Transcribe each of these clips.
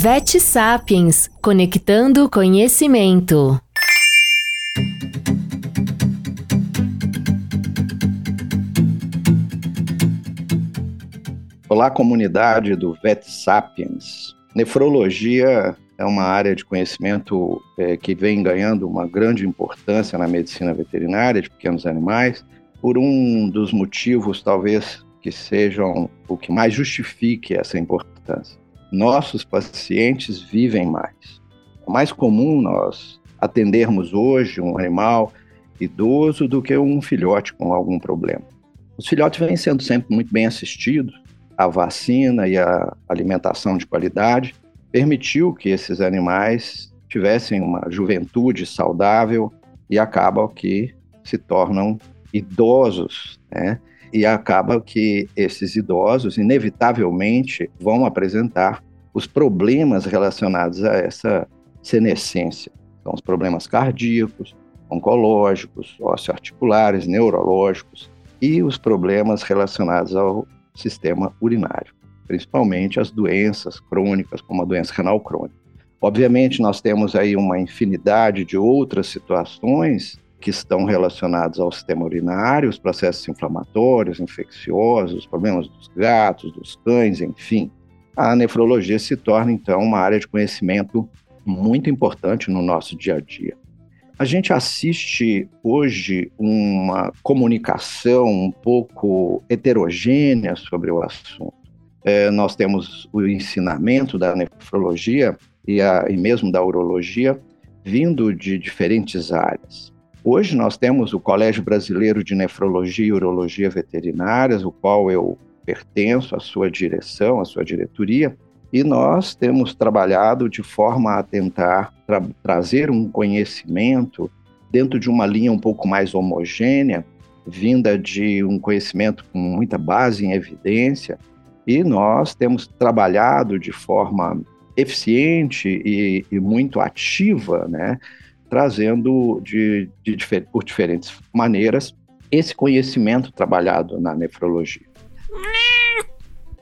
Vet Sapiens Conectando Conhecimento. Olá, comunidade do Vet Sapiens. Nefrologia é uma área de conhecimento é, que vem ganhando uma grande importância na medicina veterinária de pequenos animais, por um dos motivos, talvez, que sejam o que mais justifique essa importância. Nossos pacientes vivem mais. É mais comum nós atendermos hoje um animal idoso do que um filhote com algum problema. Os filhotes vêm sendo sempre muito bem assistidos, a vacina e a alimentação de qualidade permitiu que esses animais tivessem uma juventude saudável e acabam que se tornam idosos, né? E acaba que esses idosos, inevitavelmente, vão apresentar os problemas relacionados a essa senescência. São os problemas cardíacos, oncológicos, osteoarticulares, neurológicos e os problemas relacionados ao sistema urinário principalmente as doenças crônicas, como a doença renal crônica. Obviamente, nós temos aí uma infinidade de outras situações que estão relacionadas ao sistema urinário, os processos inflamatórios, infecciosos, problemas dos gatos, dos cães, enfim. A nefrologia se torna, então, uma área de conhecimento muito importante no nosso dia a dia. A gente assiste hoje uma comunicação um pouco heterogênea sobre o assunto é, nós temos o ensinamento da nefrologia e, a, e mesmo da urologia vindo de diferentes áreas. Hoje nós temos o Colégio Brasileiro de Nefrologia e Urologia Veterinárias, o qual eu pertenço à sua direção, à sua diretoria, e nós temos trabalhado de forma a tentar tra trazer um conhecimento dentro de uma linha um pouco mais homogênea, vinda de um conhecimento com muita base em evidência, e nós temos trabalhado de forma eficiente e, e muito ativa, né, trazendo de, de, por diferentes maneiras esse conhecimento trabalhado na nefrologia.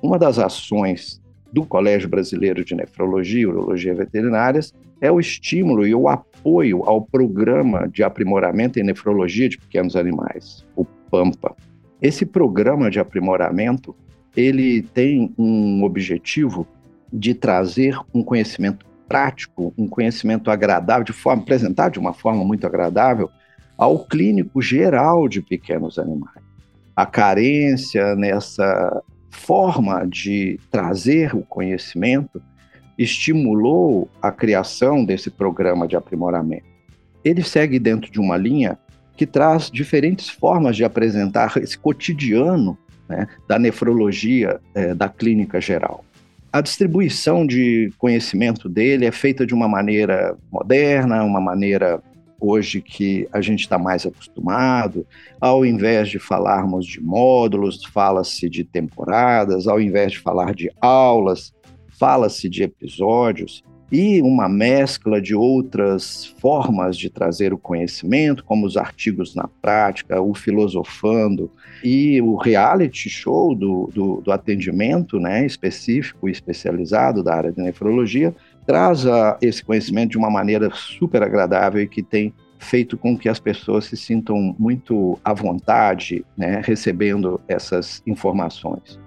Uma das ações do Colégio Brasileiro de Nefrologia e Urologia Veterinárias é o estímulo e o apoio ao Programa de Aprimoramento em Nefrologia de Pequenos Animais, o PAMPA. Esse programa de aprimoramento ele tem um objetivo de trazer um conhecimento prático, um conhecimento agradável, de forma apresentar de uma forma muito agradável ao clínico geral de pequenos animais. A carência nessa forma de trazer o conhecimento estimulou a criação desse programa de aprimoramento. Ele segue dentro de uma linha que traz diferentes formas de apresentar esse cotidiano né, da nefrologia é, da clínica geral. A distribuição de conhecimento dele é feita de uma maneira moderna, uma maneira hoje que a gente está mais acostumado. Ao invés de falarmos de módulos, fala-se de temporadas, ao invés de falar de aulas, fala-se de episódios e uma mescla de outras formas de trazer o conhecimento, como os artigos na prática, o filosofando e o reality show do, do, do atendimento né, específico e especializado da área de nefrologia, traz a, esse conhecimento de uma maneira super agradável e que tem feito com que as pessoas se sintam muito à vontade né, recebendo essas informações.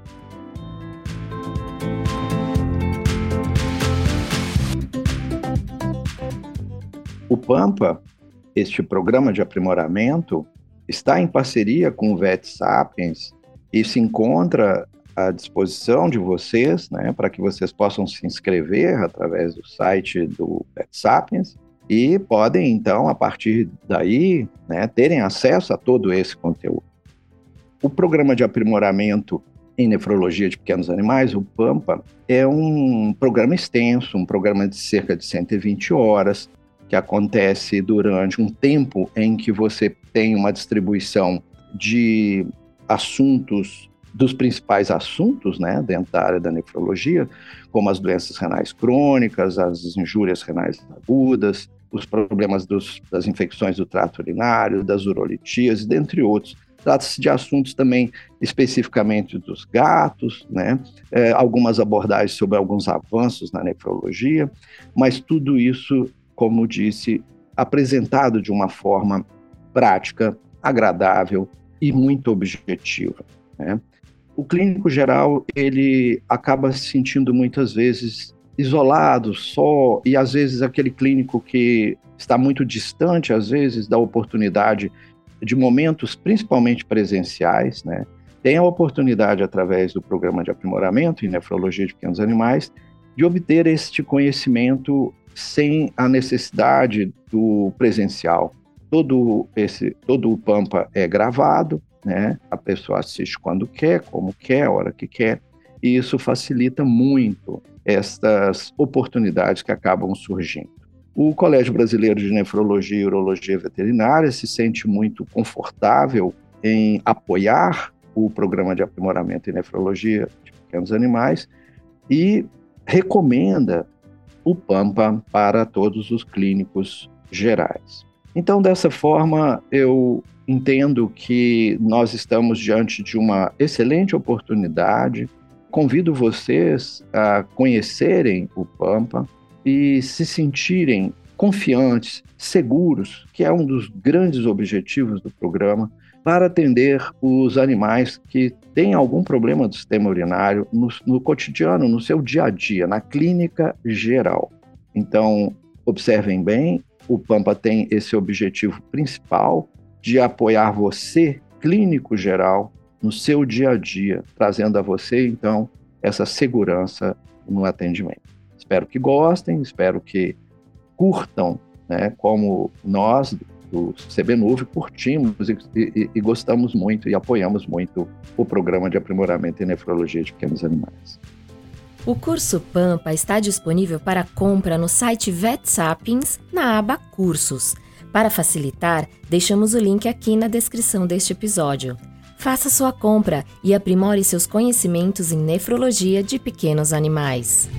O Pampa, este programa de aprimoramento, está em parceria com o Vet Sapiens e se encontra à disposição de vocês, né, para que vocês possam se inscrever através do site do Vet Sapiens e podem, então, a partir daí, né, terem acesso a todo esse conteúdo. O programa de aprimoramento em nefrologia de pequenos animais, o PAMPA, é um programa extenso, um programa de cerca de 120 horas, que acontece durante um tempo em que você tem uma distribuição de assuntos dos principais assuntos, né, dentro da área da nefrologia, como as doenças renais crônicas, as injúrias renais agudas, os problemas dos, das infecções do trato urinário, das urolitias, dentre outros, trata-se de assuntos também especificamente dos gatos, né? É, algumas abordagens sobre alguns avanços na nefrologia, mas tudo isso, como disse, apresentado de uma forma prática, agradável e muito objetiva. Né? O clínico geral ele acaba se sentindo muitas vezes isolado, só, e às vezes aquele clínico que está muito distante, às vezes, da oportunidade de momentos, principalmente presenciais, né? Tem a oportunidade, através do programa de aprimoramento em nefrologia de pequenos animais, de obter este conhecimento sem a necessidade do presencial. Todo esse, todo o Pampa é gravado, né? A pessoa assiste quando quer, como quer, a hora que quer, e isso facilita muito estas oportunidades que acabam surgindo. O Colégio Brasileiro de Nefrologia e Urologia Veterinária se sente muito confortável em apoiar o programa de aprimoramento em nefrologia de pequenos animais e recomenda o PAMPA para todos os clínicos gerais. Então, dessa forma, eu entendo que nós estamos diante de uma excelente oportunidade Convido vocês a conhecerem o Pampa e se sentirem confiantes, seguros, que é um dos grandes objetivos do programa, para atender os animais que têm algum problema do sistema urinário no, no cotidiano, no seu dia a dia, na clínica geral. Então, observem bem, o Pampa tem esse objetivo principal de apoiar você, clínico geral, no seu dia a dia, trazendo a você, então, essa segurança no atendimento. Espero que gostem, espero que curtam, né, como nós do CBNUV curtimos e, e, e, gostamos muito e apoiamos muito o programa de aprimoramento em nefrologia de pequenos animais. O curso Pampa está disponível para compra no site VetSapiens na aba Cursos. Para facilitar, deixamos o link aqui na descrição deste episódio. Faça sua compra e aprimore seus conhecimentos em nefrologia de pequenos animais.